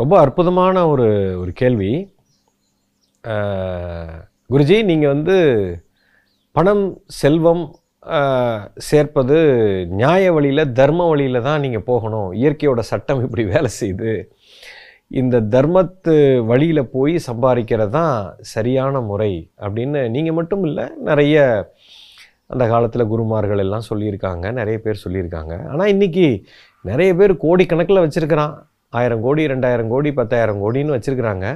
ரொம்ப அற்புதமான ஒரு ஒரு கேள்வி. குருஜி நீங்கள் வந்து பணம் செல்வம் சேர்ப்பது நியாய வழியில் தர்ம வழியில் தான் நீங்கள் போகணும். இயற்கையோட சட்டம் இப்படி வேலை செய்யுது இந்த தர்மத்து வழியில் போய் சம்பாதிக்கிறது தான் சரியான முறை அப்படின்னு நீங்கள் மட்டும் இல்லை நிறைய அந்த காலத்தில் குருமார்கள் எல்லாம் சொல்லியிருக்காங்க நிறைய பேர் சொல்லியிருக்காங்க. ஆனால் இன்றைக்கி நிறைய பேர் கோடிக்கணக்கில் வச்சுருக்கிறான். ஆயிரம் கோடி ரெண்டாயிரம் கோடி பத்தாயிரம் கோடின்னு வச்சுருக்குறாங்க.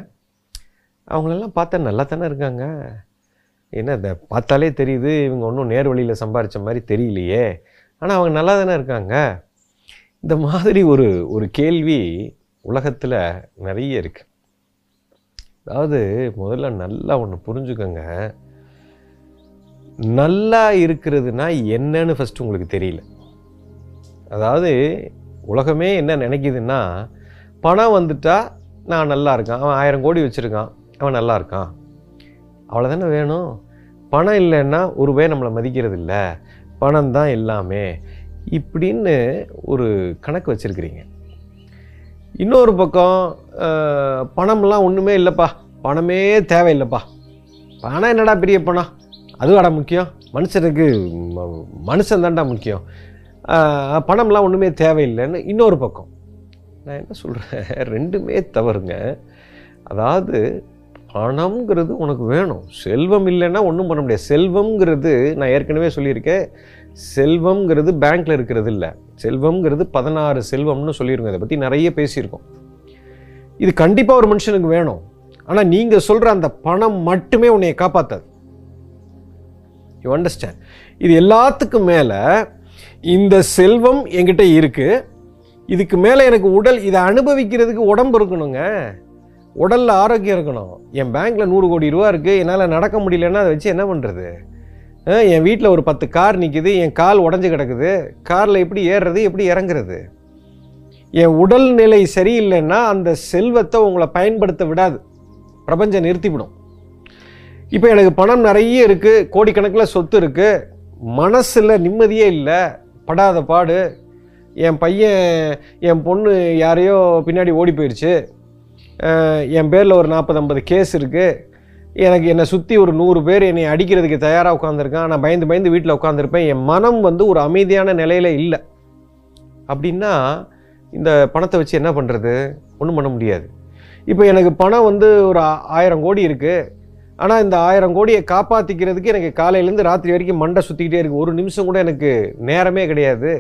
அவங்களெல்லாம் பார்த்தா நல்லா தானே இருக்காங்க. என்ன இந்த பார்த்தாலே தெரியுது இவங்க ஒன்றும் நேர் வழியில் சம்பாரித்த மாதிரி தெரியலையே. ஆனால் அவங்க நல்லா தானே இருக்காங்க. இந்த மாதிரி ஒரு ஒரு கேள்வி உலகத்தில் நிறைய இருக்குது அதாவது முதல்ல நல்லா ஒன்று புரிஞ்சுக்கோங்க. நல்லா இருக்கிறதுனா என்னன்னு ஃபஸ்ட்டு உங்களுக்கு தெரியல. அதாவது உலகமே என்ன நினைக்கிதுன்னா பணம் வந்துட்டால் நான் நல்லா இருக்கான். அவன் ஆயிரம் கோடி வச்சுருக்கான். அவன் நல்லா இருக்கான். அவ்வளோதானே வேணும்? பணம் இல்லைன்னா ஒரு பேர் நம்மளை மதிக்கிறது இல்லை. பணம் தான் எல்லாமே. இப்படின்னு ஒரு கணக்கு வச்சுருக்கிறீங்க. இன்னொரு பக்கம் பணம்லாம் ஒன்றுமே இல்லைப்பா. பணமே தேவையில்லைப்பா. பணம் என்னடா பெரிய பணம்? அதுவாடா முக்கியம். மனுஷனுக்கு மனுஷன் தான்டா முக்கியம். பணம்லாம் ஒன்றுமே தேவையில்லைன்னு இன்னொரு பக்கம். நான் என்ன சொல்கிறேன் ரெண்டுமே தவறுங்க. அதாவது பணம்ங்கிறது உனக்கு வேணும். செல்வம் இல்லைன்னா ஒன்றும் பண்ண முடியாது. செல்வம்ங்கிறது நான் ஏற்கனவே சொல்லியிருக்கேன். செல்வம்ங்கிறது பேங்க்கில் இருக்கிறது இல்லை. செல்வம்ங்கிறது பதினாறு செல்வம்னு சொல்லியிருக்கோம். இதை பற்றி நிறைய பேசியிருக்கோம். இது கண்டிப்பாக ஒரு மனுஷனுக்கு வேணும். ஆனால் நீங்கள் சொல்கிற அந்த பணம் மட்டுமே உன்னை காப்பாற்றாது யூ அண்டர்ஸ்டாண்ட் இது எல்லாத்துக்கும் மேலே இந்த செல்வம் என்கிட்ட இருக்குது இதுக்கு மேலே எனக்கு உடல் இதை அனுபவிக்கிறதுக்கு உடம்பு இருக்கணுங்க. உடலில் ஆரோக்கியம் இருக்கணும். என் பேங்க்கில் நூறு கோடி ரூபா இருக்குது என்னால் நடக்க முடியலன்னா அதை வச்சு என்ன பண்ணுறது என் வீட்டில் ஒரு பத்து கார் நிற்கிது என் கால் உடஞ்சி கிடக்குது காரில் எப்படி ஏறுறது எப்படி இறங்குறது? என் உடல்நிலை சரியில்லைன்னா அந்த செல்வத்தை உங்களை பயன்படுத்த விடாது. பிரபஞ்சம் நிறுத்திவிடும். இப்போ எனக்கு பணம் நிறைய இருக்குது கோடிக்கணக்கில் சொத்து இருக்குது மனசில் நிம்மதியே இல்லை படாத பாடு என் பையன் என் பொண்ணு யாரையோ பின்னாடி ஓடி போயிடுச்சு என் பேரில் ஒரு நாற்பது ஐம்பது கேஸ் இருக்குது எனக்கு என்னை சுற்றி ஒரு நூறு பேர் என்னை அடிக்கிறதுக்கு தயாராக உட்காந்துருக்கான் நான் பயந்து பயந்து வீட்டில் உட்காந்துருப்பேன் என் மனம் வந்து ஒரு அமைதியான நிலையில் இல்லை. அப்படின்னா இந்த பணத்தை வச்சு என்ன பண்ணுறது ஒன்றும் பண்ண முடியாது. இப்போ எனக்கு பணம் வந்து ஒரு ஆயிரம் கோடி இருக்குது ஆனால் இந்த ஆயிரம் கோடியை காப்பாற்றிக்கிறதுக்கு எனக்கு காலையிலேருந்து ராத்திரி வரைக்கும் மண்டை சுற்றிக்கிட்டே இருக்குது ஒரு நிமிஷம் கூட எனக்கு நேரமே கிடையாது.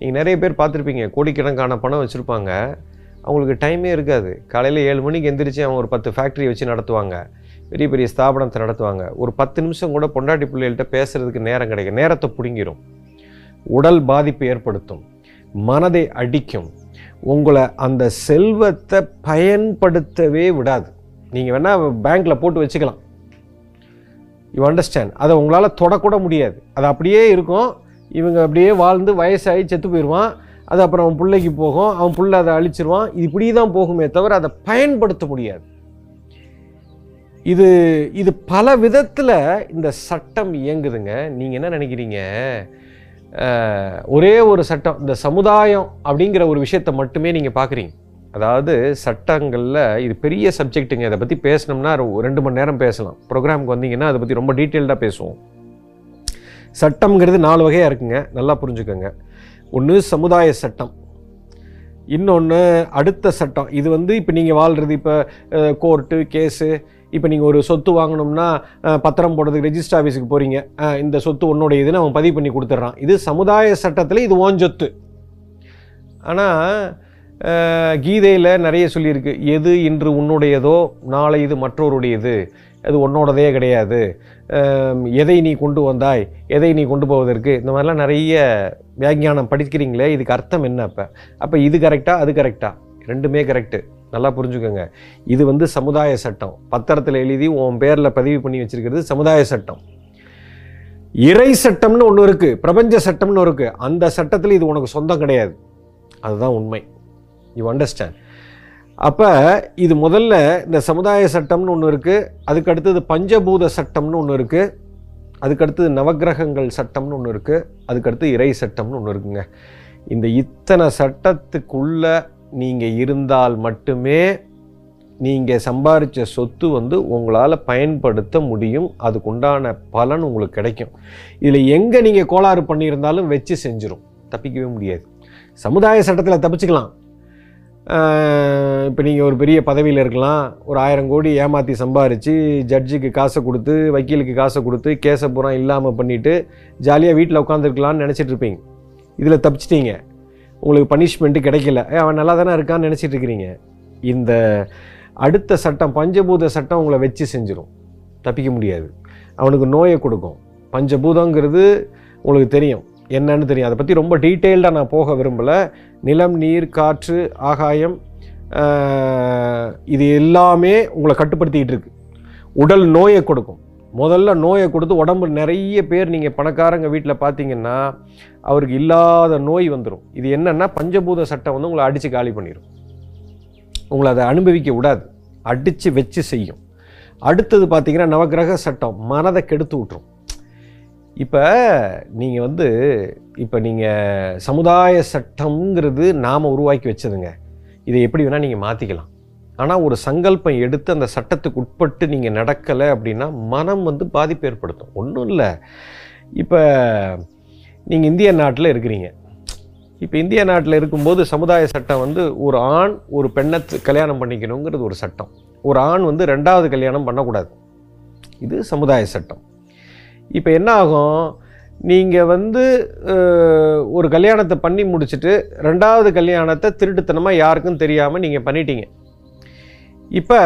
நீங்கள் நிறைய பேர் பார்த்துருப்பீங்க. கோடிக்கணக்கான பணம் வச்சுருப்பாங்க. அவங்களுக்கு டைமே இருக்காது. காலையில் ஏழு மணிக்கு எந்திரிச்சு அவங்க ஒரு பத்து ஃபேக்ட்ரி வச்சு நடத்துவாங்க. பெரிய பெரிய ஸ்தாபனத்தை நடத்துவாங்க. ஒரு பத்து நிமிஷம் கூட பொண்டாட்டி பிள்ளைகள்கிட்ட பேசுகிறதுக்கு நேரம் கிடைக்கும். நேரத்தை பிடுங்கிடும் உடல் பாதிப்பு ஏற்படுத்தும். மனதை அடிக்கும். உங்களை அந்த செல்வத்தை பயன்படுத்தவே விடாது. நீங்கள் வேணால் பேங்க்கில் போட்டு வச்சுக்கலாம். யூ அண்டர்ஸ்டாண்ட் அதை உங்களால் தொடக்கூட முடியாது. அது அப்படியே இருக்கும். இவங்க அப்படியே வாழ்ந்து வயசாகி செத்து போயிடுவான். அது அப்புறம் அவன் பிள்ளைக்கு போகும். அவன் பிள்ளை அதை அழிச்சிருவான். இது இப்படி தான் போகுமே தவிர அதை பயன்படுத்த முடியாது. இது இது பல விதத்தில் இந்த சட்டம் இயங்குதுங்க. நீங்கள் என்ன நினைக்கிறீங்க? ஒரே ஒரு சட்டம் இந்த சமுதாயம் அப்படிங்கிற ஒரு விஷயத்தை மட்டுமே நீங்கள் பார்க்குறீங்க அதாவது சட்டங்களில் இது பெரிய சப்ஜெக்ட்டுங்க இதை பற்றி பேசினோம்னா ஒரு ரெண்டு மணி நேரம் பேசலாம். ப்ரோக்ராமுக்கு வந்தீங்கன்னா அதை பற்றி ரொம்ப டீட்டெயில்டாக பேசுவோம். சட்டம்ங்கிறது நாலு வகையாக இருக்குங்க. நல்லா புரிஞ்சுக்கோங்க. ஒன்று சமுதாய சட்டம். இன்னொன்று அடுத்த சட்டம். இது வந்து இப்போ நீங்கள் வாழ்கிறது இப்போ கோர்ட்டு கேஸு இப்போ நீங்கள் ஒரு சொத்து வாங்கணும்னா பத்திரம் போடுறதுக்கு ரெஜிஸ்டர் ஆஃபீஸுக்கு போகிறீங்க இந்த சொத்து உன்னோட இதுன்னு அவன் பதிவு பண்ணி கொடுத்துட்றான். இது சமுதாய சட்டத்தில் இது ஓன் சொத்து. ஆனால் கீதையில் நிறைய சொல்லியிருக்கு. எது இன்று உன்னுடையதோ நாளை இது மற்றோருடையது. அது உன்னோடதே கிடையாது. எதை நீ கொண்டு வந்தாய்? எதை நீ கொண்டு போவதற்கு? இந்த மாதிரிலாம் நிறைய வியாக்கியானம் படிக்கிறீங்களே இதுக்கு அர்த்தம் என்ன அப்போ? அப்போ இது கரெக்டாக அது கரெக்டாக ரெண்டுமே கரெக்டு நல்லா புரிஞ்சுக்கோங்க. இது வந்து சமுதாய சட்டம். பத்திரத்தில் எழுதி உன் பேரில் பதிவு பண்ணி வச்சுருக்கிறது சமுதாய சட்டம். இறை சட்டம்னு ஒன்று இருக்குது பிரபஞ்ச சட்டம்னு இருக்குது அந்த சட்டத்தில் இது உனக்கு சொந்தம் கிடையாது. அதுதான் உண்மை. யூ அண்டர்ஸ்டாண்ட் அப்போ இது முதல்ல இந்த சமுதாய சட்டம்னு ஒன்று இருக்குது அதுக்கு அடுத்தது பஞ்சபூத சட்டம்னு ஒன்று இருக்குது அதுக்கு அடுத்தது நவக்கிரகங்கள் சட்டம்னு ஒன்று இருக்குது அதுக்கடுத்து இறை சட்டம்னு ஒன்று இருக்குங்க. இந்த இத்தனை சட்டத்துக்குள்ள நீங்கள் இருந்தால் மட்டுமே நீங்கள் சம்பாரித்த சொத்து வந்து உங்களால் பயன்படுத்த முடியும். அதுக்குண்டான பலன் உங்களுக்கு கிடைக்கும். இதில் எங்கே நீங்கள் கோளாறு பண்ணியிருந்தாலும் வச்சு செஞ்சிடும் தப்பிக்கவே முடியாது. சமுதாய சட்டத்தில் தப்பிச்சுக்கலாம். இப்போ நீங்கள் ஒரு பெரிய பதவியில் இருக்கலாம். ஒரு ஆயிரம் கோடி ஏமாற்றி சம்பாரித்து ஜட்ஜுக்கு காசை கொடுத்து வக்கீலுக்கு காசை கொடுத்து கேஸை பூரா இல்லாமல் பண்ணிவிட்டு ஜாலியாக வீட்டில் உட்காந்துருக்கலாம்னு நினச்சிட்டு இருப்பீங்க. இதில் தப்பிச்சிட்டீங்க. உங்களுக்கு பனிஷ்மெண்ட்டு கிடைக்கல. ஏ, அவன் நல்லா தானே இருக்கான்னு நினச்சிட்டு இருக்கிறீங்க. இந்த அடுத்த சட்டம் பஞ்சபூத சட்டம் உங்களை வச்சு செஞ்சிடும் தப்பிக்க முடியாது. அவனுக்கு நோயை கொடுக்கும். பஞ்சபூதங்கிறது உங்களுக்கு தெரியும். என்னன்னு தெரியும். அதை பற்றி ரொம்ப டீட்டெயில்டாக நான் போக விரும்பலை. நிலம் நீர் காற்று ஆகாயம் இது எல்லாமே உங்களை கட்டுப்படுத்திக்கிட்டு இருக்கு. உடல் நோயை கொடுக்கும். முதல்ல நோயை கொடுத்து உடம்பு நிறைய பேர் நீங்கள் பணக்காரங்க வீட்டில் பார்த்தீங்கன்னா அவருக்கு இல்லாத நோய் வந்துடும் இது என்னென்னா பஞ்சபூத சட்டம் வந்து உங்களை அடித்து காலி பண்ணிடும் உங்களை அதை அனுபவிக்க விடாது. அடித்து வச்சு செய்யும். அடுத்தது பார்த்தீங்கன்னா நவக்கிரக சட்டம். மனதை கெடுத்து விட்டுரும். இப்போ நீங்கள் வந்து இப்போ நீங்கள் சமுதாய சட்டம்ங்கிறது நாம் உருவாக்கி வச்சதுங்க. இதை எப்படி வேணால் நீங்கள் மாற்றிக்கலாம் ஆனால் ஒரு சங்கல்பம் எடுத்து அந்த சட்டத்துக்கு உட்பட்டு நீங்கள் நடக்கலை அப்படின்னா மனம் வந்து பாதிப்பு ஏற்படுத்தும். ஒன்றும் இல்லை. இப்போ நீங்கள் இந்திய நாட்டில் இருக்கிறீங்க. இப்போ இந்திய நாட்டில் இருக்கும்போது சமுதாய சட்டம் வந்து ஒரு ஆண் ஒரு பெண்ணை கல்யாணம் பண்ணிக்கணுங்கிறது ஒரு சட்டம். ஒரு ஆண் வந்து ரெண்டாவது கல்யாணம் பண்ணக்கூடாது. இது சமுதாய சட்டம். இப்போ என்ன ஆகும் நீங்கள் வந்து ஒரு கல்யாணத்தை பண்ணி முடிச்சுட்டு ரெண்டாவது கல்யாணத்தை திருட்டுத்தனமாக யாருக்கும் தெரியாமல் நீங்கள் பண்ணிட்டீங்க. இப்போ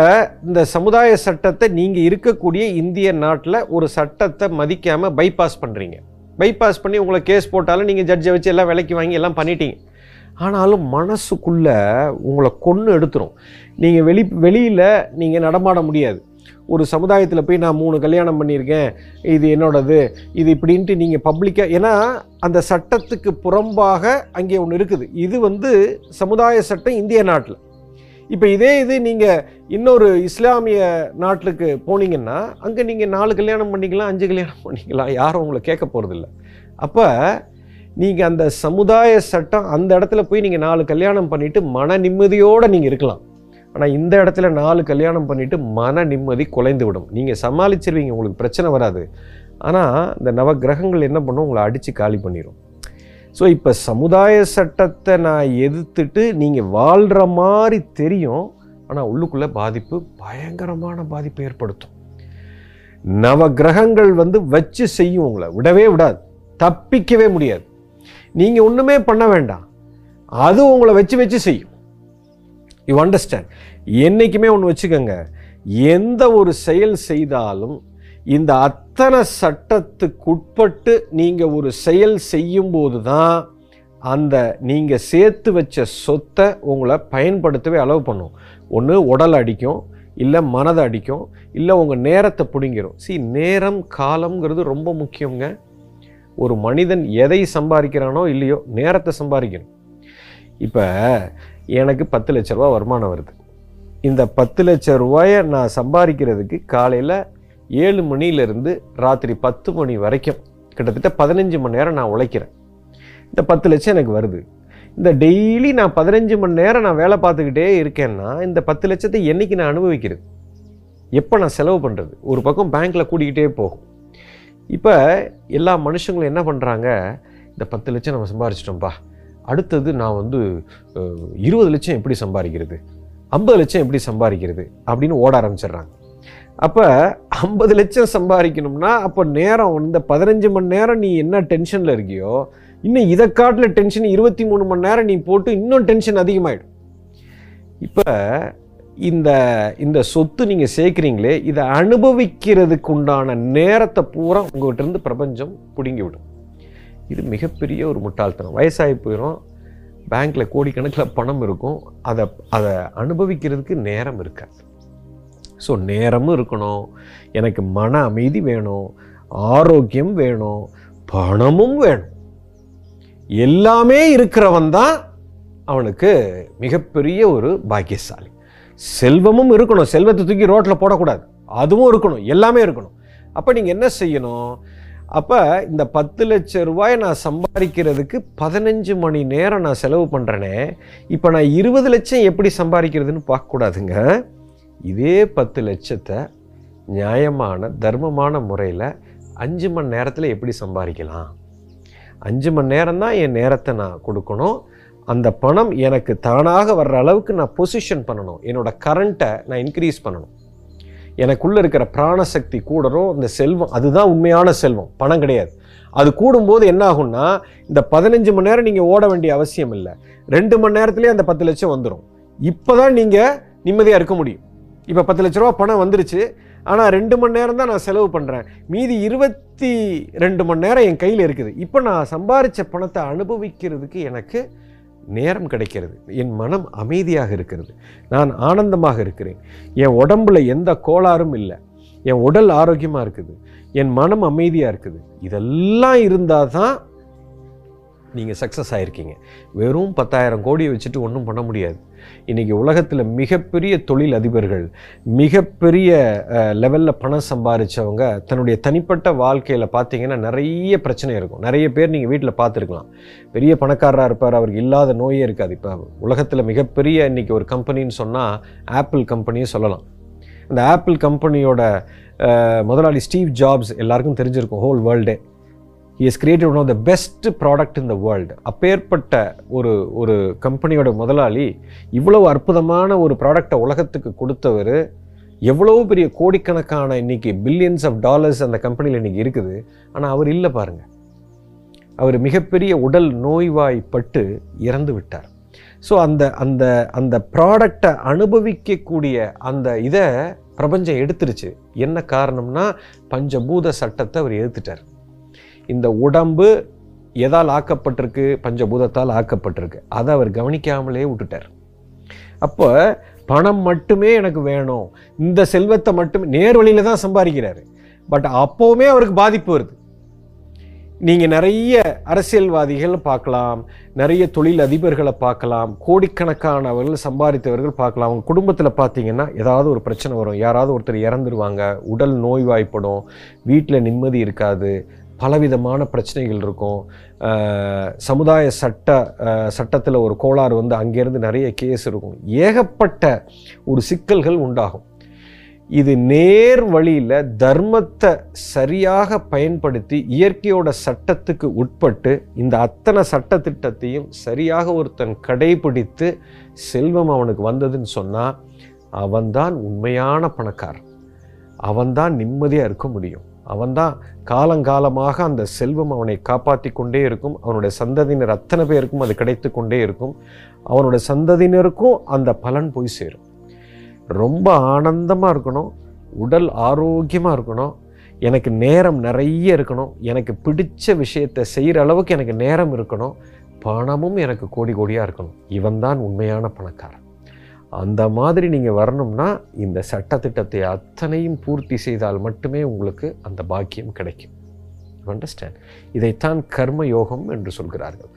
இந்த சமுதாய சட்டத்தை நீங்கள் இருக்கக்கூடிய இந்திய நாட்டில் ஒரு சட்டத்தை மதிக்காமல் பைபாஸ் பண்ணுறீங்க பைபாஸ் பண்ணி உங்களை கேஸ் போட்டாலும் நீங்கள் ஜட்ஜை வச்சு எல்லாம் விலைக்கு வாங்கி எல்லாம் பண்ணிட்டீங்க. ஆனாலும் மனசுக்குள்ளே உங்களை கொன்று எடுத்துரும். நீங்கள் வெளி வெளியில் நீங்கள் நடமாட முடியாது. ஒரு சமுதாயத்தில் போய் நான் மூணு கல்யாணம் பண்ணியிருக்கேன் இது என்னோடது இது இப்படின்ட்டு நீங்கள் பப்ளிக்காக ஏன்னா அந்த சட்டத்துக்கு புறம்பாக அங்கே ஒன்று இருக்குது. இது வந்து சமுதாய சட்டம் இந்திய நாட்டில். இப்போ இதே இது நீங்கள் இன்னொரு இஸ்லாமிய நாட்டுக்கு போனீங்கன்னா அங்கே நீங்கள் நாலு கல்யாணம் பண்ணிக்கலாம் அஞ்சு கல்யாணம் பண்ணிக்கலாம் யாரும் உங்களை கேட்க போகிறதில்ல அப்போ நீங்கள் அந்த சமுதாய சட்டம் அந்த இடத்துல போய் நீங்கள் நாலு கல்யாணம் பண்ணிவிட்டு மன நிம்மதியோடு நீங்கள் இருக்கலாம். ஆனால் இந்த இடத்துல நாலு கல்யாணம் பண்ணிவிட்டு மன நிம்மதி குலைந்து விடும் நீங்கள் சமாளிச்சிருவீங்க உங்களுக்கு பிரச்சனை வராது. ஆனால் இந்த நவக்கிரகங்கள் என்ன பண்ணும்? உங்களை அடித்து காலி பண்ணிடும் ஸோ இப்போ சமுதாய சட்டத்தை நான் எதிர்த்துட்டு நீங்கள் வாழ்கிற மாதிரி தெரியும். ஆனால் உள்ளுக்குள்ளே பாதிப்பு பயங்கரமான பாதிப்பை ஏற்படுத்தும். நவக்கிரகங்கள் வந்து வச்சு செய்யும் உங்களை. விடவே விடாது. தப்பிக்கவே முடியாது. நீங்கள் ஒன்றுமே பண்ண வேண்டாம். அது உங்களை வச்சு வச்சு செய்யும். யூ அண்டர்ஸ்டாண்ட் என்றைக்குமே ஒன்று வச்சுக்கோங்க. எந்த ஒரு செயல் செய்தாலும் இந்த அத்தனை சட்டத்துக்குட்பட்டு நீங்கள் ஒரு செயல் செய்யும்போது தான் அந்த நீங்கள் சேர்த்து வச்ச சொத்தை உங்களை பயன்படுத்தவே அளவு பண்ணும். ஒன்று உடல் அடிக்கும் இல்லை மனதை அடிக்கும் இல்லை உங்கள் நேரத்தை பிடுங்கிடும் சி நேரம் காலம்ங்கிறது ரொம்ப முக்கியங்க ஒரு மனிதன் எதை சம்பாதிக்கிறானோ இல்லையோ நேரத்தை சம்பாதிக்கணும். இப்போ எனக்கு பத்து லட்ச ரூபா வருமானம் வருது. இந்த பத்து லட்ச ரூபாயை நான் சம்பாதிக்கிறதுக்கு காலையில் ஏழு மணிலேருந்து ராத்திரி பத்து மணி வரைக்கும் கிட்டத்தட்ட பதினஞ்சு மணி நேரம் நான் உழைக்கிறேன். இந்த பத்து லட்சம் எனக்கு வருது. இந்த டெய்லி நான் பதினஞ்சு மணி நேரம் நான் வேலை பார்த்துக்கிட்டே இருக்கேன்னா இந்த பத்து லட்சத்தை என்னைக்கு நான் அனுபவிக்கிறது? எப்போ நான் செலவு பண்ணுறது ஒரு பக்கம் பேங்க்கில் கூட்டிக்கிட்டே போகும். இப்போ எல்லா மனுஷங்களும் என்ன பண்ணுறாங்க இந்த பத்து லட்சம் நம்ம சம்பாரிச்சிட்டோம்ப்பா அடுத்தது நான் வந்து இருபது லட்சம் எப்படி சம்பாதிக்கிறது? ஐம்பது லட்சம் எப்படி சம்பாதிக்கிறது? அப்படின்னு ஓட ஆரம்பிச்சிடுறாங்க. அப்போ ஐம்பது லட்சம் சம்பாதிக்கணும்னா அப்போ நேரம் இந்த பதினஞ்சு மணி நேரம் நீ என்ன டென்ஷனில் இருக்கியோ இன்னும் இதை காட்டில் டென்ஷன் இருபத்தி மூணு மணி நேரம் நீ போட்டு இன்னும் டென்ஷன் அதிகமாயிடும். இப்போ இந்த இந்த சொத்து நீங்கள் சேர்க்குறீங்களே இதை அனுபவிக்கிறதுக்கு உண்டான நேரத்தை பூரா உங்கள்கிட்ட இருந்து பிரபஞ்சம் பிடுங்கி விடும். இது மிகப்பெரிய ஒரு முட்டாள்தனம். வயசாகி போயிடும் பேங்க்கில் கோடிக்கணக்கில் பணம் இருக்கும். அதை அதை அனுபவிக்கிறதுக்கு நேரம் இருக்காது. ஸோ நேரமும் இருக்கணும். எனக்கு மன அமைதி வேணும். ஆரோக்கியம் வேணும். பணமும் வேணும். எல்லாமே இருக்கிறவன் தான் அவனுக்கு மிகப்பெரிய ஒரு பாக்கியசாலி. செல்வமும் இருக்கணும். செல்வத்தை தூக்கி ரோட்டில் போடக்கூடாது. அதுவும் இருக்கணும். எல்லாமே இருக்கணும். அப்போ நீங்கள் என்ன செய்யணும்? அப்போ இந்த பத்து லட்ச ரூபாய் நான் சம்பாதிக்கிறதுக்கு பதினஞ்சு மணி நேரம் நான் செலவு பண்ணுறேனே இப்போ நான் இருபது லட்சம் எப்படி சம்பாதிக்கிறதுன்னு பார்க்கக்கூடாதுங்க. இதே பத்து லட்சத்தை நியாயமான தர்மமான முறையில் அஞ்சு மணி நேரத்தில் எப்படி சம்பாதிக்கலாம்? அஞ்சு மணி நேரம் தான் என் நேரத்தை நான் கொடுக்கணும். அந்த பணம் எனக்கு தானாக வர்ற அளவுக்கு நான் பொசிஷன் பண்ணணும். என்னோட கரண்ட்டை நான் இன்க்ரீஸ் பண்ணணும். எனக்குள்ளே இருக்கிற பிராணசக்தி கூடணும் இந்த செல்வம் அதுதான் உண்மையான செல்வம் பணம் கிடையாது. அது கூடும்போது என்ன ஆகும்னா இந்த பதினஞ்சு மணி நேரம் நீங்கள் ஓட வேண்டிய அவசியம் இல்லை. ரெண்டு மணி நேரத்துலேயே அந்த பத்து லட்சம் வந்துடும் இப்போ தான் நீங்கள் நிம்மதியாக இருக்க முடியும். இப்போ பத்து லட்ச ரூபா பணம் வந்துருச்சு. ஆனால் ரெண்டு மணி நேரம் தான் நான் செலவு பண்ணுறேன் மீதி இருபத்தி ரெண்டு மணி நேரம் என் கையில் இருக்குது. இப்போ நான் சம்பாரித்த பணத்தை அனுபவிக்கிறதுக்கு எனக்கு நேரம் கிடைக்கிறது. என் மனம் அமைதியாக இருக்கிறது. நான் ஆனந்தமாக இருக்கிறேன். என் உடம்புல எந்த கோளாறும் இல்லை. என் உடல் ஆரோக்கியமாக இருக்குது. என் மனம் அமைதியாக இருக்குது. இதெல்லாம் இருந்தால் தான் நீங்கள் சக்ஸஸ் ஆகிருக்கீங்க வெறும் பத்தாயிரம் கோடியை வச்சுட்டு ஒன்றும் பண்ண முடியாது. இன்றைக்கி உலகத்தில் மிகப்பெரிய தொழில் அதிபர்கள் மிகப்பெரிய லெவலில் பணம் சம்பாதிச்சவங்க தன்னுடைய தனிப்பட்ட வாழ்க்கையில் பார்த்தீங்கன்னா நிறைய பிரச்சனை இருக்கும். நிறைய பேர் நீங்கள் வீட்டில் பார்த்துருக்கலாம் பெரிய பணக்காரராக இருப்பார் அவருக்கு இல்லாத நோயே இருக்காது. இப்போ உலகத்தில் மிகப்பெரிய இன்றைக்கி ஒரு கம்பெனின்னு சொன்னால் ஆப்பிள் கம்பெனியை சொல்லலாம். அந்த ஆப்பிள் கம்பெனியோட முதலாளி ஸ்டீவ் ஜாப்ஸ் எல்லாருக்கும் தெரிஞ்சிருக்கும் whole வேர்ல்டே he is created one of the best product in the world அப்பேற்பட்ட ஒரு ஒரு கம்பெனியோட முதலாளி இவ்வளவு அற்புதமான ஒரு ப்ராடக்டை உலகத்துக்கு கொடுத்தவர் எவ்வளோ பெரிய கோடிக்கணக்கான இன்னைக்கு பில்லியன்ஸ் ஆஃப் டாலர்ஸ் அந்த கம்பெனியில் இன்னைக்கு இருக்குது. ஆனால் அவர் இல்லை பாருங்கள் அவர் மிகப்பெரிய உடல் நோய்வாய்ப்பட்டு இறந்து விட்டார். ஸோ அந்த அந்த அந்த ப்ராடக்டை அனுபவிக்கக்கூடிய அந்த இதை பிரபஞ்சம் எடுத்துருச்சு. என்ன காரணம்னா பஞ்சபூத சட்டத்தை அவர் எடுத்துட்டார். இந்த உடம்பு எதால் ஆக்கப்பட்டிருக்கு? பஞ்சபூதத்தால் ஆக்கப்பட்டிருக்கு. அதை அவர் கவனிக்காமலே விட்டுட்டார். அப்போ பணம் மட்டுமே எனக்கு வேணும். இந்த செல்வத்தை மட்டுமே நேர் வழியில் தான் சம்பாதிக்கிறாரு. பட் அப்போவுமே அவருக்கு பாதிப்பு வருது. நீங்கள் நிறைய அரசியல்வாதிகள் பார்க்கலாம் நிறைய தொழில் அதிபர்களை பார்க்கலாம் கோடிக்கணக்கானவர்கள் சம்பாதித்தவர்கள் பார்க்கலாம். அவங்க குடும்பத்தில் பார்த்தீங்கன்னா ஏதாவது ஒரு பிரச்சனை வரும். யாராவது ஒருத்தர் இறந்துருவாங்க உடல் நோய்வாய்ப்படும் வீட்டில் நிம்மதி இருக்காது பலவிதமான பிரச்சனைகள் இருக்கும். சமுதாய சட்ட சட்டத்தில் ஒரு கோளாறு வந்து அங்கேருந்து நிறைய கேஸ் இருக்கும். ஏகப்பட்ட ஒரு சிக்கல்கள் உண்டாகும். இது நேர் வழியில் தர்மத்தை சரியாக பயன்படுத்தி இயற்கையோட சட்டத்துக்கு உட்பட்டு இந்த அத்தனை சட்டத்திட்டத்தையும் சரியாக ஒருத்தன் கடைபிடித்து செல்வம் அவனுக்கு வந்ததுன்னு சொன்னால் அவன்தான் உண்மையான பணக்காரன். அவன்தான் நிம்மதியாக இருக்க முடியும். அவன்தான் காலங்காலமாக அந்த செல்வம் அவனை காப்பாற்றி கொண்டே இருக்கும். அவனுடைய சந்ததியினர் அத்தனை பேருக்கும் அது கிடைத்து கொண்டே இருக்கும். அவனுடைய சந்ததியினருக்கும் அந்த பலன் போய் சேரும். ரொம்ப ஆனந்தமாக இருக்கணும். உடல் ஆரோக்கியமாக இருக்கணும். எனக்கு நேரம் நிறைய இருக்கணும். எனக்கு பிடிச்ச விஷயத்தை செய்கிற அளவுக்கு எனக்கு நேரம் இருக்கணும். பணமும் எனக்கு கோடி கோடியாக இருக்கணும். இவன் தான் உண்மையான பணக்காரன். அந்த மாதிரி நீங்கள் வரணும்னா இந்த சட்டத்திட்டத்தை அத்தனையும் பூர்த்தி செய்தால் மட்டுமே உங்களுக்கு அந்த பாக்கியம் கிடைக்கும். அண்டர்ஸ்டாண்ட் இதைத்தான் கர்ம யோகம் என்று சொல்கிறார்கள்.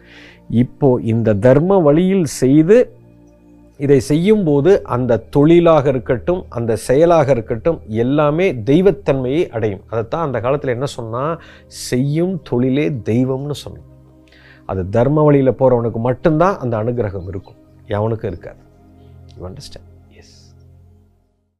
இப்போ இந்த தர்ம வழியில் செய்து இதை செய்யும்போது அந்த தொழிலாக இருக்கட்டும் அந்த செயலாக இருக்கட்டும் எல்லாமே தெய்வத்தன்மையை அடையும். அதைத்தான் அந்த காலத்தில் என்ன சொன்னால் செய்யும் தொழிலே தெய்வம்னு சொன்னோம். அது தர்ம வழியில் போகிறவனுக்கு மட்டும்தான் அந்த அனுகிரகம் இருக்கும். எவனுக்கும் இருக்காது. You understand